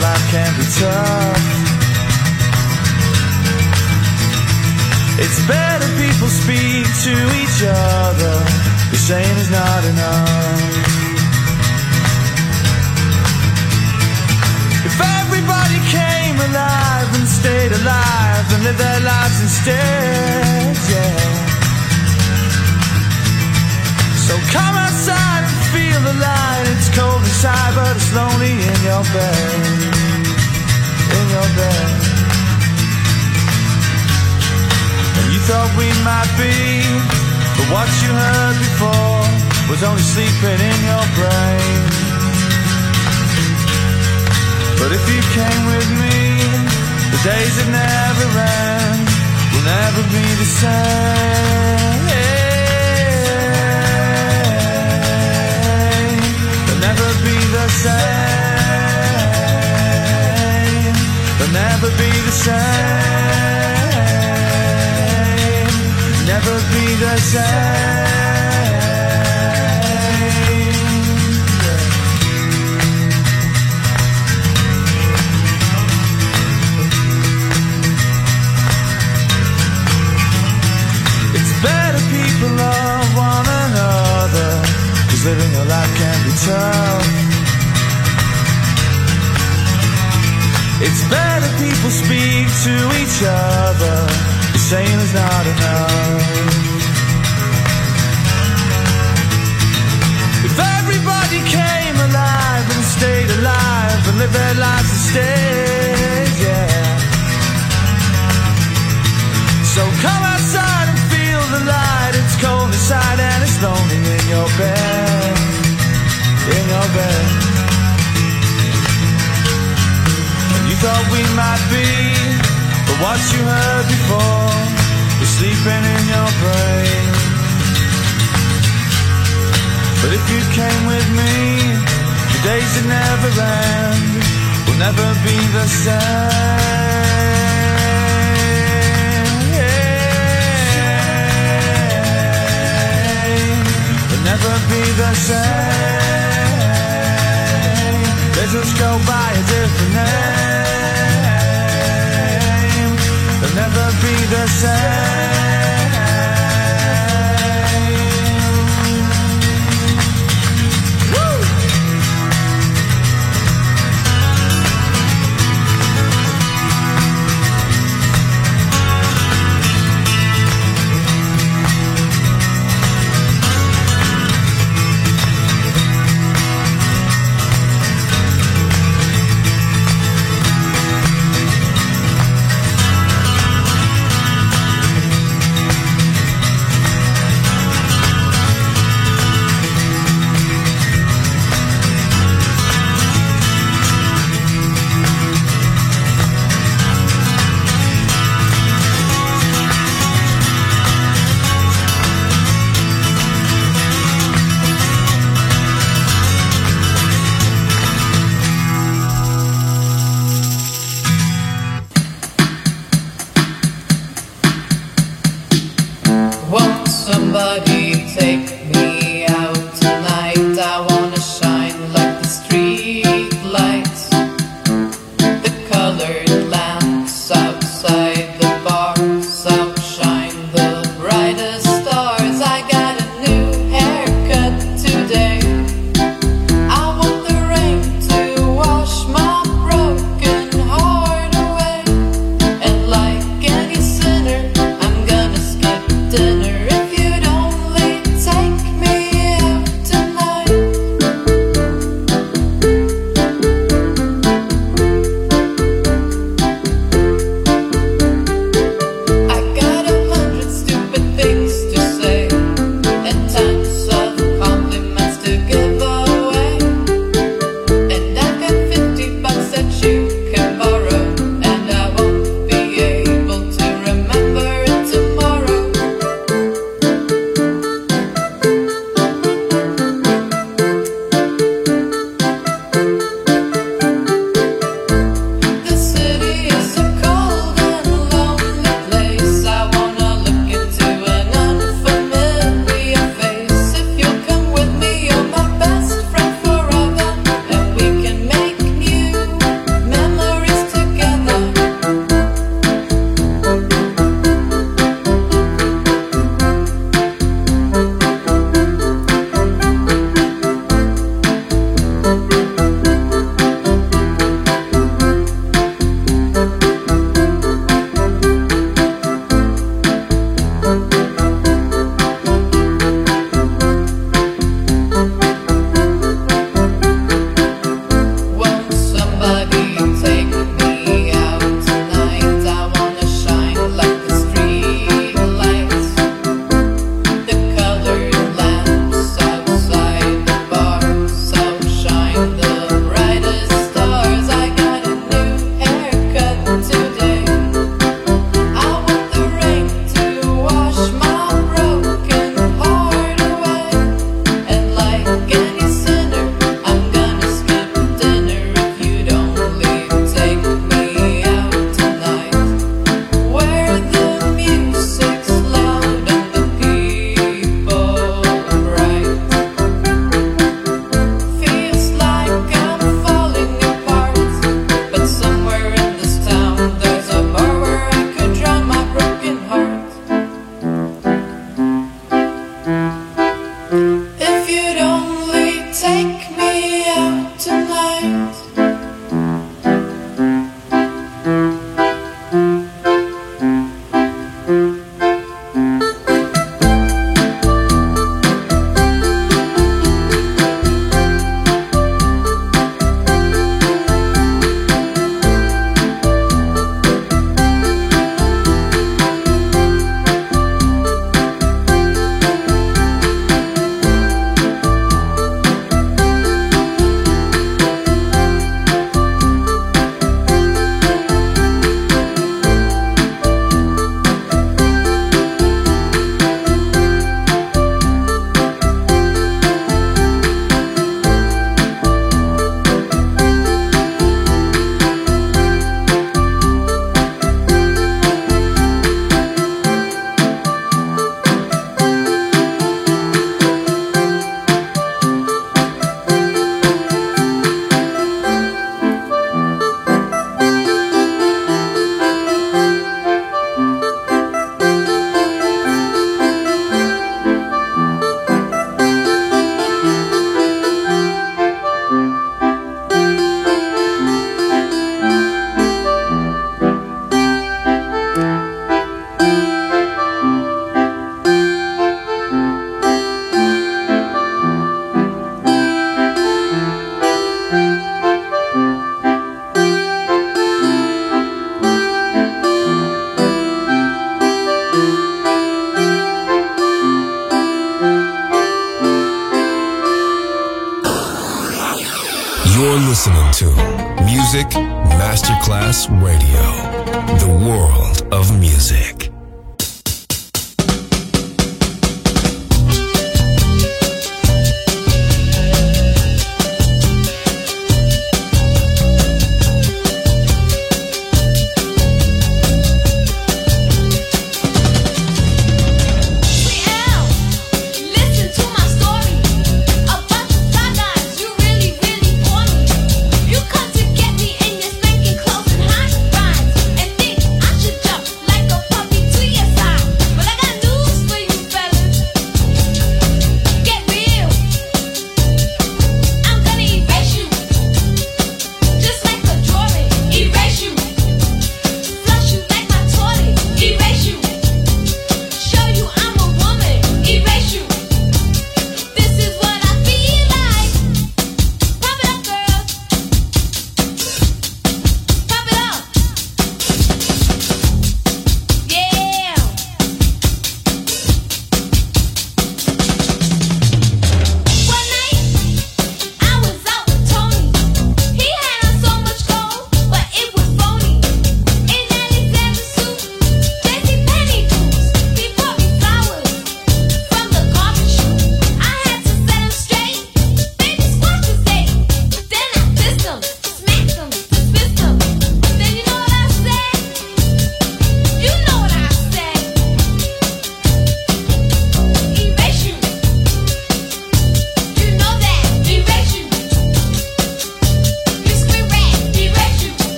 Life can be tough. It's better people speak to each other. The saying is not enough. If everybody came alive and stayed alive and lived their lives instead, yeah. So come outside and feel the light. It's cold inside, but it's lonely in your bed. In your bed. And you thought we might be, but what you heard before was only sleeping in your brain. But if you came with me, the days that never end will never be the same. Be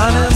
Sterne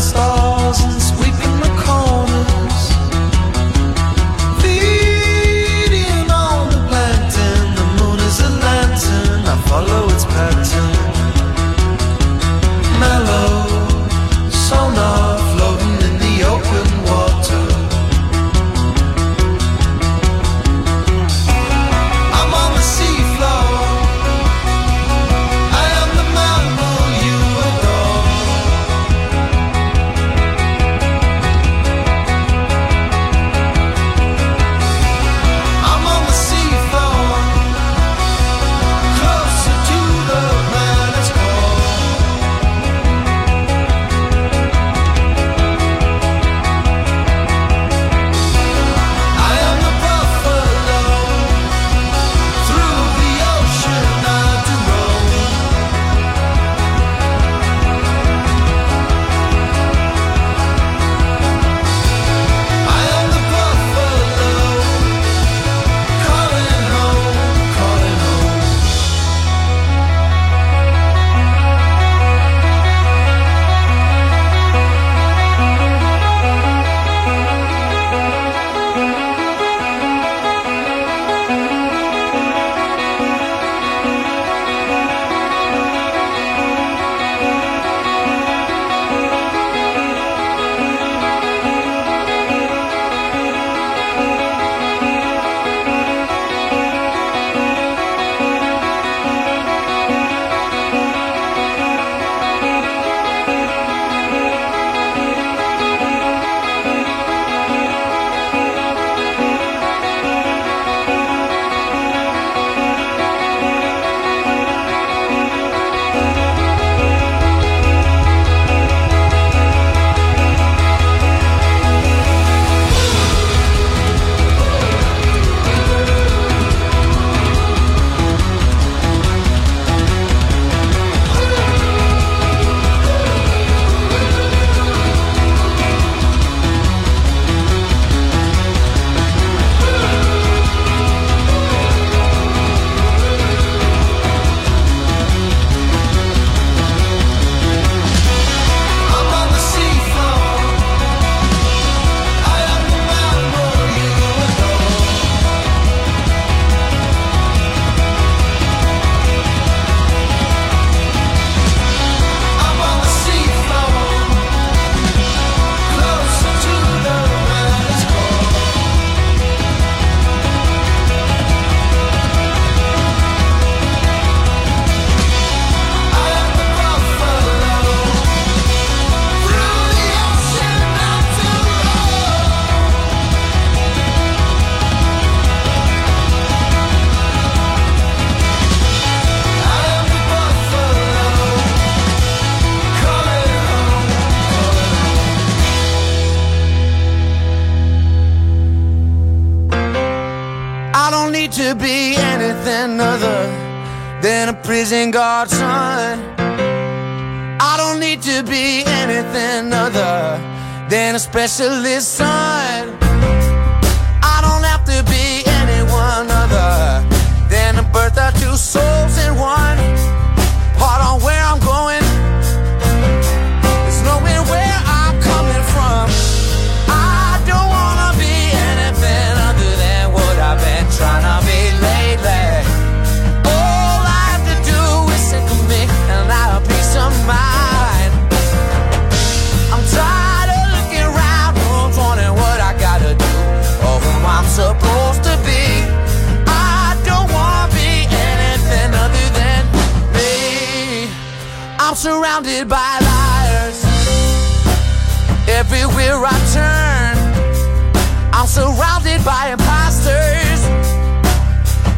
surrounded by imposters.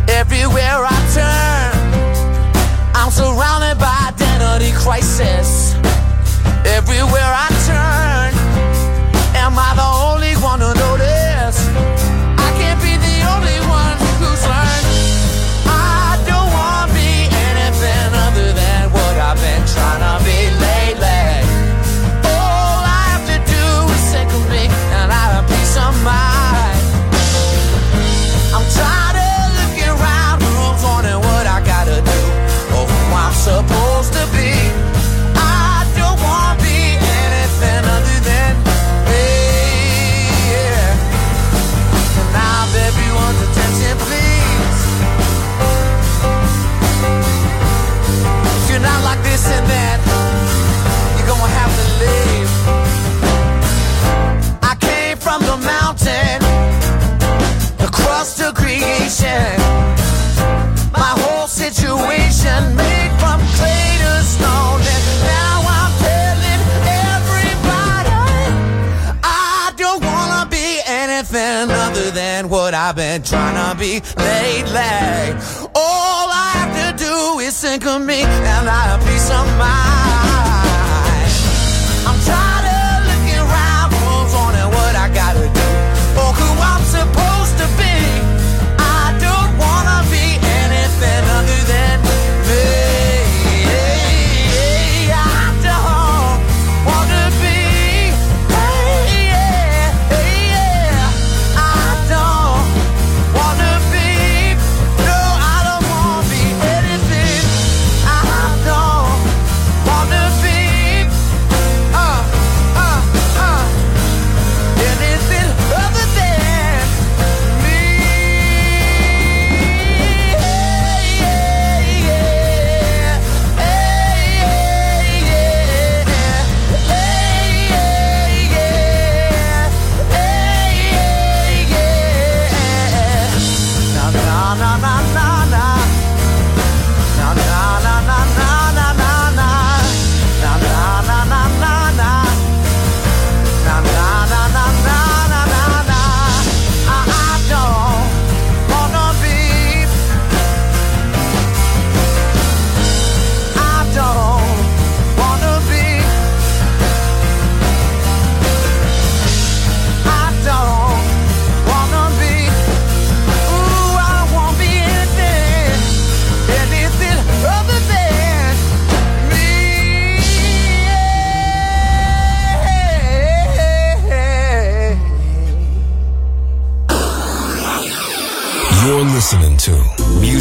Everywhere I turn, I'm surrounded by identity crisis. Everywhere and trying to be laid back. All I have to do is think of me, and I'll be some mind.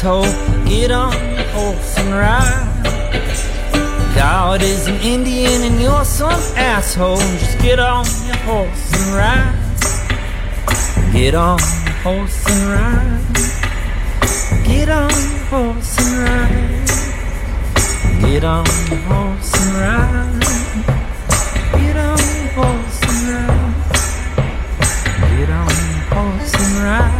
Asshole. Get on the horse and ride. God is an Indian and you're some asshole. Just get on your horse and ride. Get on the horse and ride. Get on the horse and ride. Get on the horse and ride. Get on the horse and ride. Get on the horse and ride.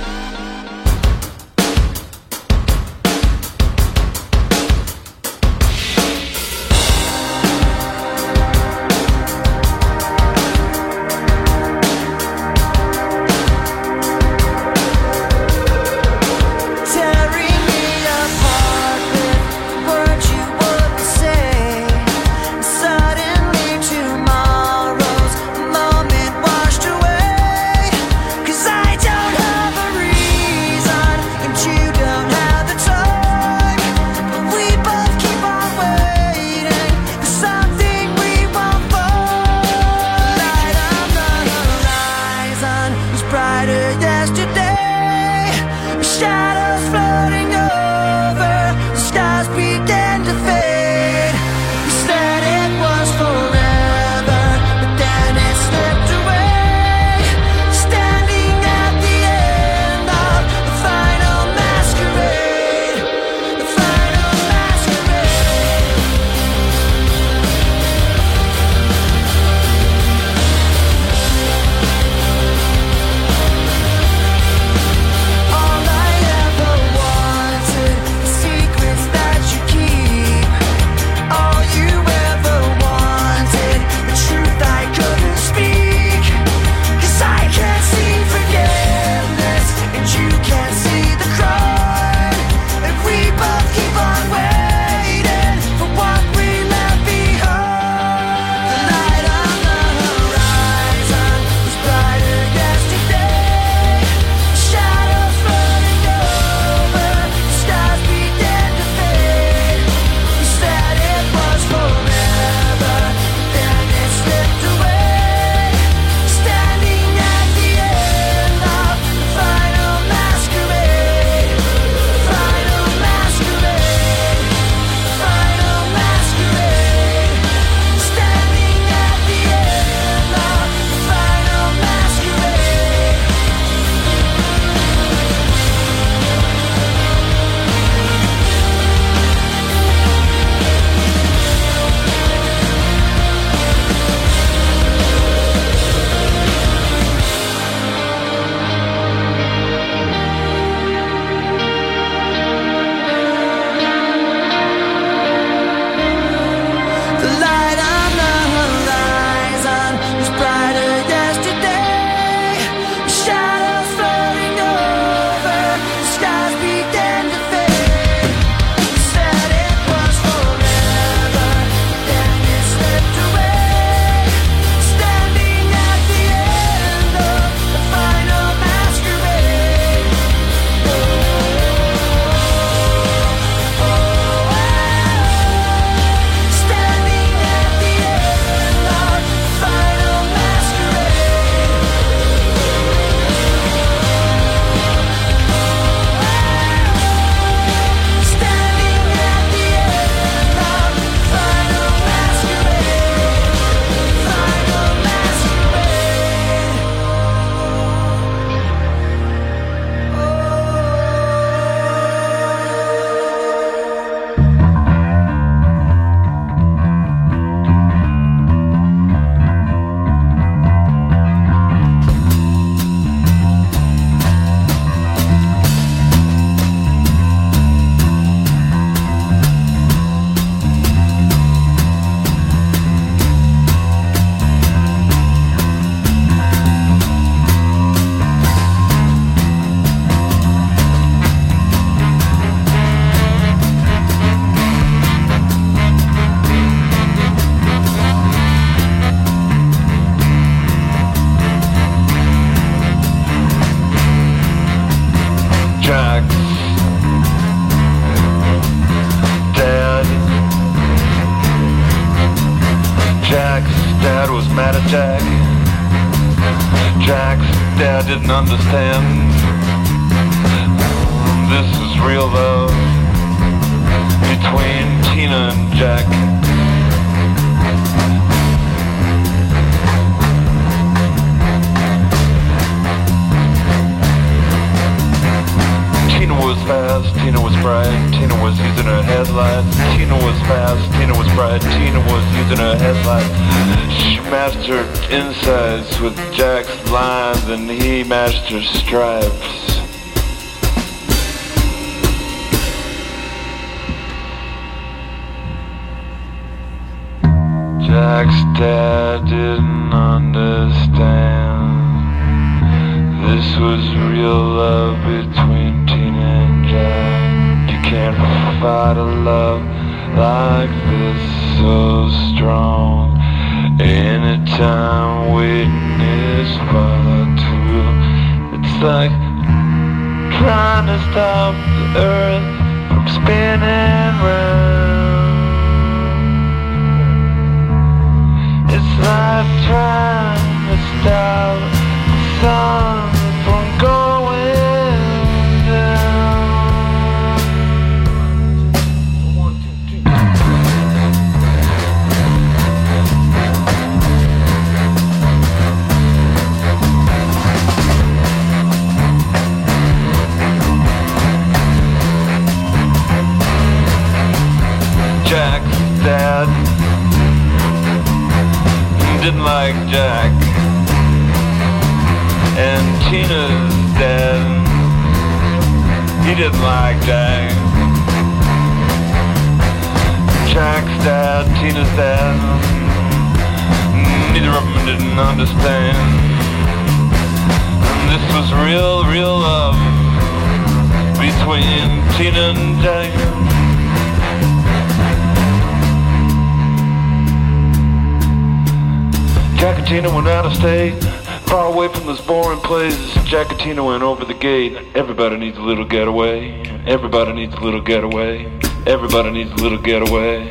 Fast, Tina was bright, Tina was using her headlights. Tina was fast, Tina was bright, Tina was using her headlights. She matched her insides with Jack's lines and he matched her stripes. Jack's dad didn't understand. This was real love between. You can't fight a love like this so strong. Anytime waiting is far too. It's like trying to stop the earth from spinning round. It's like trying to stop the sun Jack's dad didn't like Jack. And Tina's dad, he didn't like Jack. Jack's dad, Tina's dad, neither of them didn't understand. And this was real, real love between Tina and Jack. Jack Tina went out of state, far away from those boring places. Jack Tina went over the gate. Everybody needs a little getaway. Everybody needs a little getaway. Everybody needs a little getaway.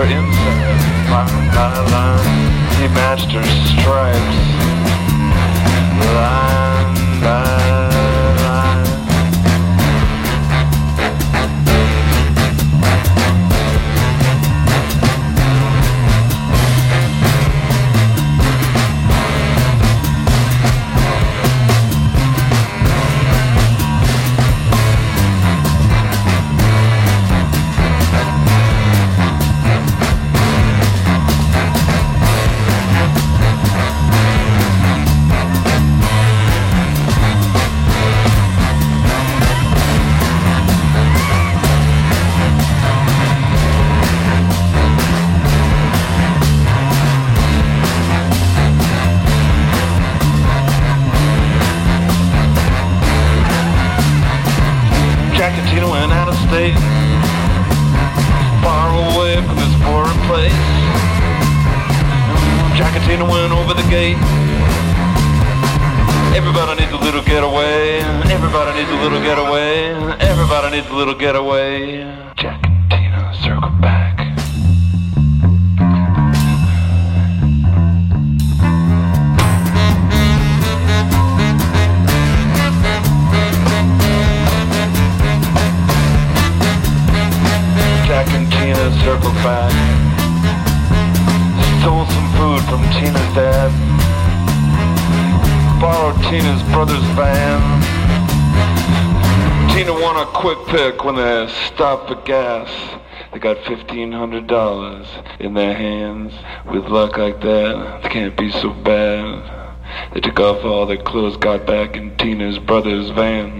He matched back. Stole some food from Tina's dad. Borrowed Tina's brother's van. Tina won a quick pick when they stopped for gas. They got $1,500 in their hands. With luck like that, it can't be so bad. They took off all their clothes, got back in Tina's brother's van.